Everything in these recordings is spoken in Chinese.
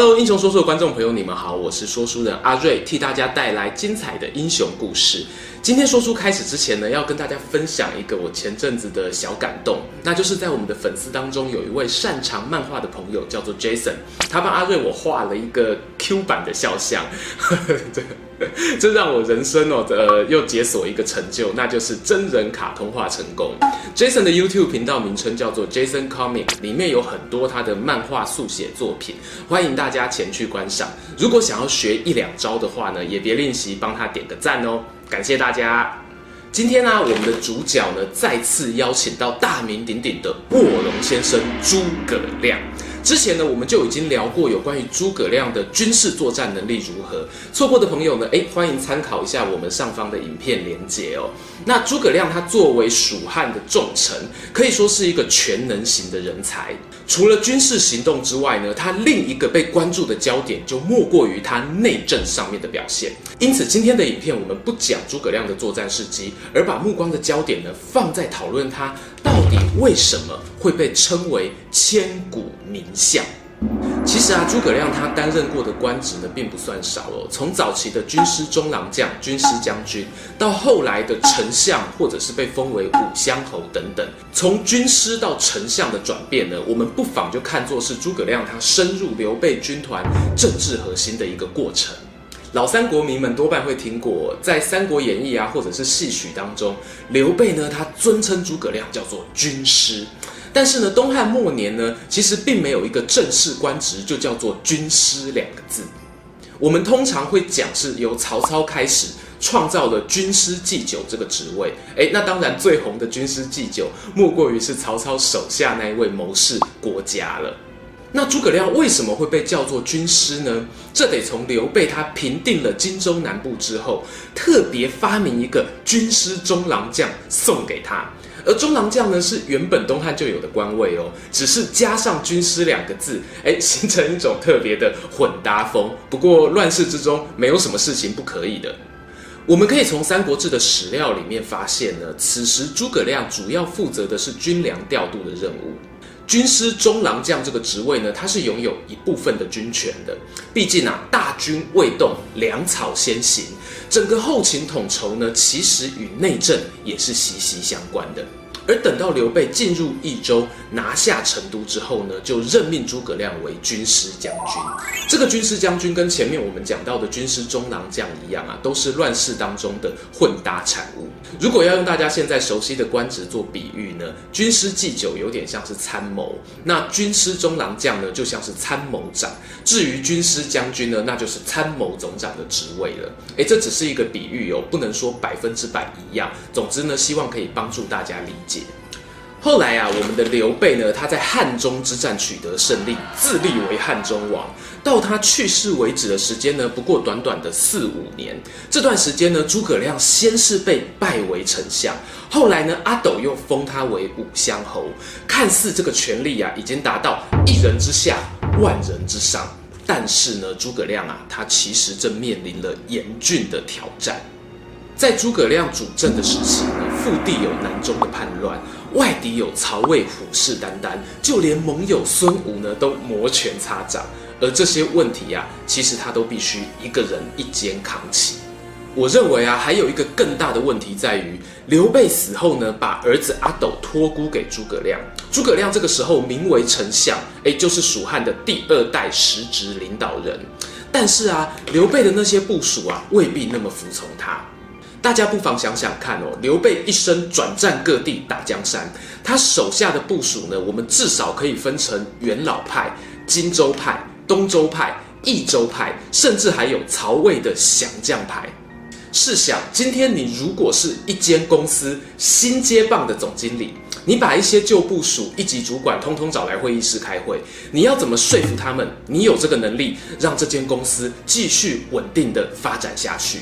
Hello，英雄说书的观众朋友，你们好，我是说书人阿瑞，替大家带来精彩的英雄故事。今天说书开始之前呢，要跟大家分享一个我前阵子的小感动，那就是在我们的粉丝当中有一位擅长漫画的朋友，叫做 Jason，他帮阿瑞我画了一个 Q 版的肖像，呵呵对 这让我人生哦，呃，又解锁一个成就，那就是真人卡通化成功。Jason 的 YouTube 频道名称叫做 Jason Comic，里面有很多他的漫画速写作品，欢迎大家前去观赏。如果想要学一两招的话呢，也别吝惜帮他点个赞哦。感谢大家。今天呢、我们的主角呢，再次邀请到大名鼎鼎的卧龙先生诸葛亮。之前呢，我们就已经聊过有关于诸葛亮的军事作战能力如何。错过的朋友呢，诶，欢迎参考一下我们上方的影片连接哦。那诸葛亮他作为蜀汉的重臣，可以说是一个全能型的人才。除了军事行动之外呢，他另一个被关注的焦点就莫过于他内政上面的表现。因此，今天的影片我们不讲诸葛亮的作战事迹，而把目光的焦点呢放在讨论他到底为什么会被称为千古名相。其实啊，诸葛亮他担任过的官职呢，并不算少哦。从早期的军师中郎将、军师将军，到后来的丞相，或者是被封为武乡侯等等。从军师到丞相的转变呢，我们不妨就看作是诸葛亮他深入刘备军团政治核心的一个过程。老三国迷们多半会听过，在《三国演义》啊，或者是戏曲当中，刘备呢，他尊称诸葛亮叫做军师。但是呢，东汉末年呢，其实并没有一个正式官职就叫做军师两个字。我们通常会讲是由曹操开始创造了军师祭酒这个职位。诶，那当然最红的军师祭酒，莫过于是曹操手下那一位谋士郭嘉了。那诸葛亮为什么会被叫做军师呢？这得从刘备他平定了荆州南部之后，特别发明一个军师中郎将送给他。而中郎将呢，是原本东汉就有的官位哦，只是加上军师两个字，哎，形成一种特别的混搭风。不过乱世之中，没有什么事情不可以的。我们可以从《三国志》的史料里面发现呢，此时诸葛亮主要负责的是军粮调度的任务。军师中郎将这个职位呢，他是拥有一部分的军权的。毕竟啊，大军未动，粮草先行。整个后勤统筹呢，其实与内政也是息息相关的。而等到刘备进入益州，拿下成都之后呢，就任命诸葛亮为军师将军。这个军师将军跟前面我们讲到的军师中郎将一样啊，都是乱世当中的混搭产物。如果要用大家现在熟悉的官职做比喻呢，军师祭酒有点像是参谋，那军师中郎将呢，就像是参谋长。至于军师将军呢，那就是参谋总长的职位了。诶，这只是一个比喻哦，不能说百分之百一样。总之呢，希望可以帮助大家理解。后来啊，我们的刘备呢，他在汉中之战取得胜利，自立为汉中王。到他去世为止的时间呢，不过短短的四五年。这段时间呢，诸葛亮先是被拜为丞相，后来呢，阿斗又封他为武乡侯。看似这个权力啊，已经达到一人之下，万人之上。但是呢，诸葛亮啊，他其实正面临了严峻的挑战。在诸葛亮主政的时期呢，腹地有南中的叛乱。外敌有曹魏虎视眈眈，就连盟友孙吴呢都摩拳擦掌，而这些问题呀、啊，其实他都必须一个人一肩扛起。我认为啊，还有一个更大的问题在于，刘备死后呢，把儿子阿斗托孤给诸葛亮。诸葛亮这个时候名为丞相，诶，就是蜀汉的第二代实职领导人。但是啊，刘备的那些部属啊，未必那么服从他。大家不妨想想看哦，刘备一生转战各地打江山，他手下的部署呢，我们至少可以分成元老派、荆州派、东州派、益州派，甚至还有曹魏的降将派。试想，今天你如果是一间公司新接棒的总经理，你把一些旧部署、一级主管通通找来会议室开会，你要怎么说服他们？你有这个能力让这间公司继续稳定的发展下去？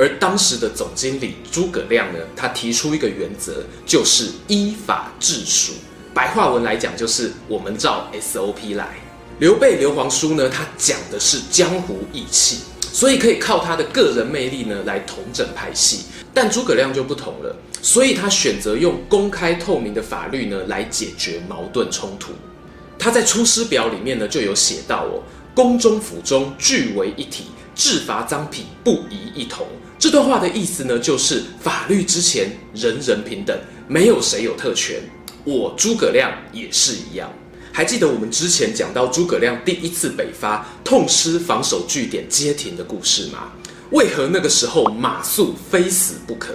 而当时的总经理诸葛亮呢，他提出一个原则，就是依法治蜀。白话文来讲就是我们照 SOP 来。刘备刘皇叔呢，他讲的是江湖义气，所以可以靠他的个人魅力呢来统整派系。但诸葛亮就不同了，所以他选择用公开透明的法律呢来解决矛盾冲突。他在《出师表》里面呢就有写到哦，宫中府中俱为一体，治罚臧否不宜一同。这段话的意思呢，就是法律之前人人平等，没有谁有特权。我诸葛亮也是一样。还记得我们之前讲到诸葛亮第一次北伐，痛失防守据点街亭的故事吗？为何那个时候马谡非死不可？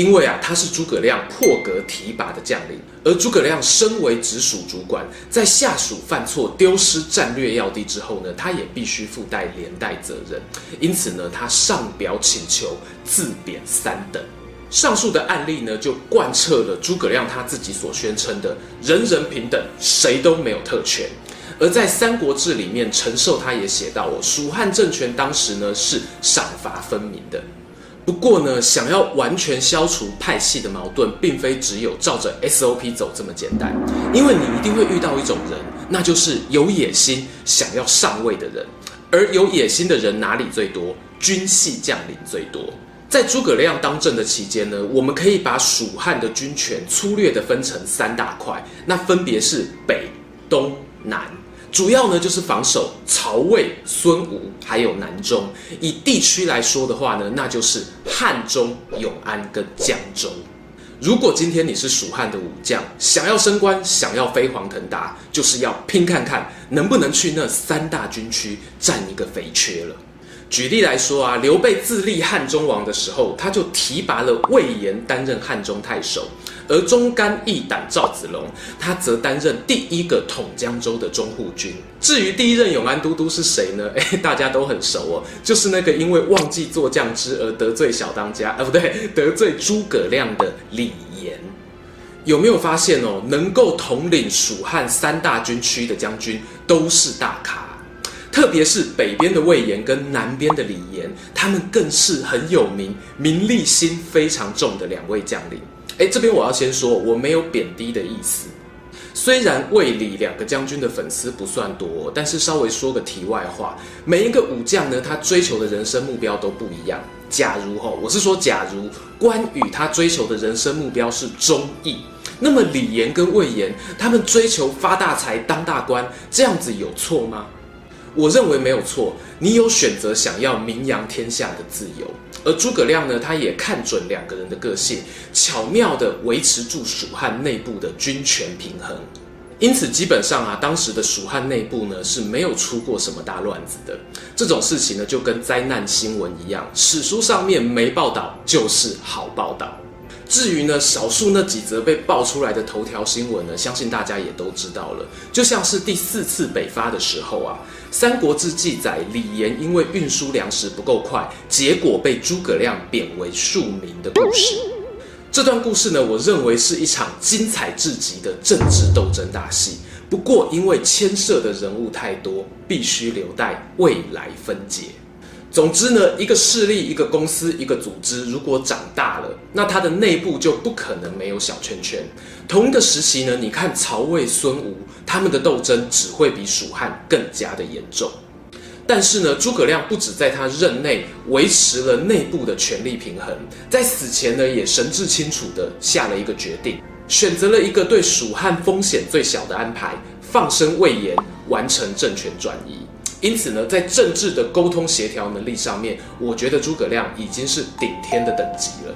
因为啊，他是诸葛亮破格提拔的将领，而诸葛亮身为直属主管，在下属犯错丢失战略要地之后呢，他也必须附带连带责任。因此呢，他上表请求自贬三等。上述的案例呢，就贯彻了诸葛亮他自己所宣称的“人人平等，谁都没有特权”。而在《三国志》里面，陈寿他也写到：“哦，蜀汉政权当时呢是赏罚分明的。不过呢，想要完全消除派系的矛盾，并非只有照着 SOP 走这么简单。因为你一定会遇到一种人，那就是有野心、想要上位的人。而有野心的人哪里最多？军系将领最多。”在诸葛亮当政的期间呢，我们可以把蜀汉的军权粗略地分成三大块，那分别是北、东、南，主要呢就是防守曹魏、孙吴还有南中。以地区来说的话呢，那就是汉中、永安跟江州。如果今天你是蜀汉的武将，想要升官，想要飞黄腾达，就是要拼看看能不能去那三大军区占一个肥缺了。举例来说啊，刘备自立汉中王的时候，他就提拔了魏延担任汉中太守，而忠肝义胆赵子龙，他则担任第一个统江州的中护军。至于第一任永安都督是谁呢？诶，大家都很熟哦，就是那个因为忘记做将之而得罪小当家，啊，不对，得罪诸葛亮的李严。有没有发现哦？能够统领蜀汉三大军区的将军都是大咖。特别是北边的魏延跟南边的李严，他们更是很有名、名利心非常重的两位将领。哎，这边我要先说，我没有贬低的意思。虽然魏李两个将军的粉丝不算多，但是稍微说个题外话，每一个武将呢，他追求的人生目标都不一样。假如哈，我是说，假如关羽他追求的人生目标是忠义，那么李严跟魏延他们追求发大财、当大官，这样子有错吗？我认为没有错，你有选择想要名扬天下的自由，而诸葛亮呢，他也看准两个人的个性，巧妙地维持住蜀汉内部的军权平衡。因此，基本上啊，当时的蜀汉内部呢是没有出过什么大乱子的。这种事情呢，就跟灾难新闻一样，史书上面没报道就是好报道。至于呢，少数那几则被爆出来的头条新闻呢，相信大家也都知道了。就像是第四次北伐的时候啊，《三国志》记载李严因为运输粮食不够快，结果被诸葛亮贬为庶民的故事。这段故事呢，我认为是一场精彩至极的政治斗争大戏。不过因为牵涉的人物太多，必须留待未来分解。总之呢，一个势力、一个公司、一个组织，如果长大了，那它的内部就不可能没有小圈圈。同一个时期呢，你看曹魏、孙吴，他们的斗争只会比蜀汉更加的严重。但是呢，诸葛亮不止在他任内维持了内部的权力平衡，在死前呢，也神志清楚地下了一个决定，选择了一个对蜀汉风险最小的安排，放生魏延，完成政权转移。因此呢，在政治的沟通协调能力上面，我觉得诸葛亮已经是顶天的等级了。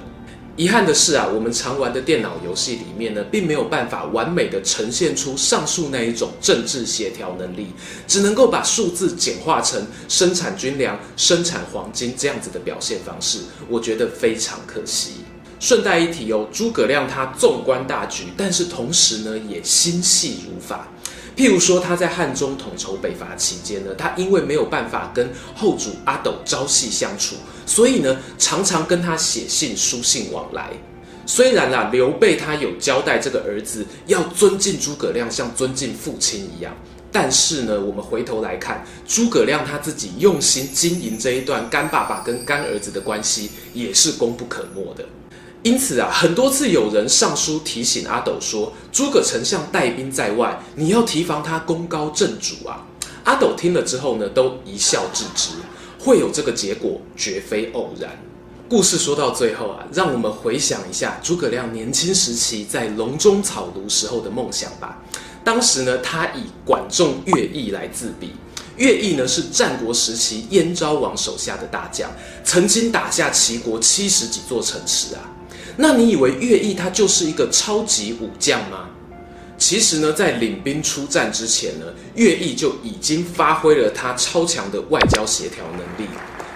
遗憾的是啊，我们常玩的电脑游戏里面呢，并没有办法完美的呈现出上述那一种政治协调能力，只能够把数字简化成生产军粮、生产黄金这样子的表现方式，我觉得非常可惜。顺带一提哦，诸葛亮他纵观大局，但是同时呢，也心细如发。譬如说，他在汉中统筹北伐期间呢，他因为没有办法跟后主阿斗朝夕相处，所以呢，常常跟他写信书信往来。虽然啦，刘备他有交代这个儿子要尊敬诸葛亮，像尊敬父亲一样，但是呢，我们回头来看，诸葛亮他自己用心经营这一段干爸爸跟干儿子的关系，也是功不可没的。因此啊，很多次有人上书提醒阿斗说，诸葛丞相带兵在外，你要提防他功高震主啊。阿斗听了之后呢，都一笑置之。会有这个结果，绝非偶然。故事说到最后啊，让我们回想一下诸葛亮年轻时期在隆中草庐时候的梦想吧。当时呢，他以管仲、乐毅来自比。乐毅呢，是战国时期燕昭王手下的大将，曾经打下齐国七十几座城池啊。那你以为乐毅他就是一个超级武将吗？其实呢，在领兵出战之前呢，乐毅就已经发挥了他超强的外交协调能力，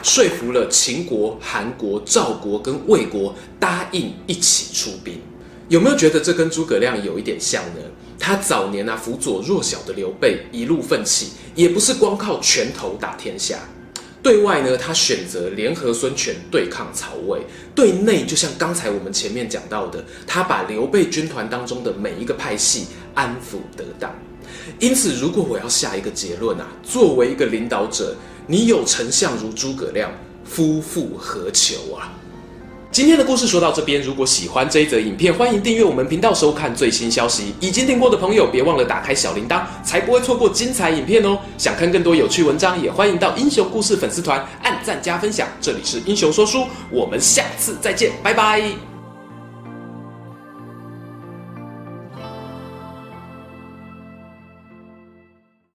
说服了秦国、韩国、赵国跟魏国答应一起出兵。有没有觉得这跟诸葛亮有一点像呢？他早年啊辅佐弱小的刘备，一路奋起，也不是光靠拳头打天下。对外呢，他选择联合孙权对抗曹魏；对内，就像刚才我们前面讲到的，他把刘备军团当中的每一个派系安抚得当。因此，如果我要下一个结论啊，作为一个领导者，你有丞相如诸葛亮，夫复何求啊？今天的故事说到这边，如果喜欢这一则影片，欢迎订阅我们频道收看最新消息。已经订过的朋友，别忘了打开小铃铛，才不会错过精彩影片哦。想看更多有趣文章，也欢迎到英雄故事粉丝团按赞加分享。这里是英雄说书，我们下次再见，拜拜。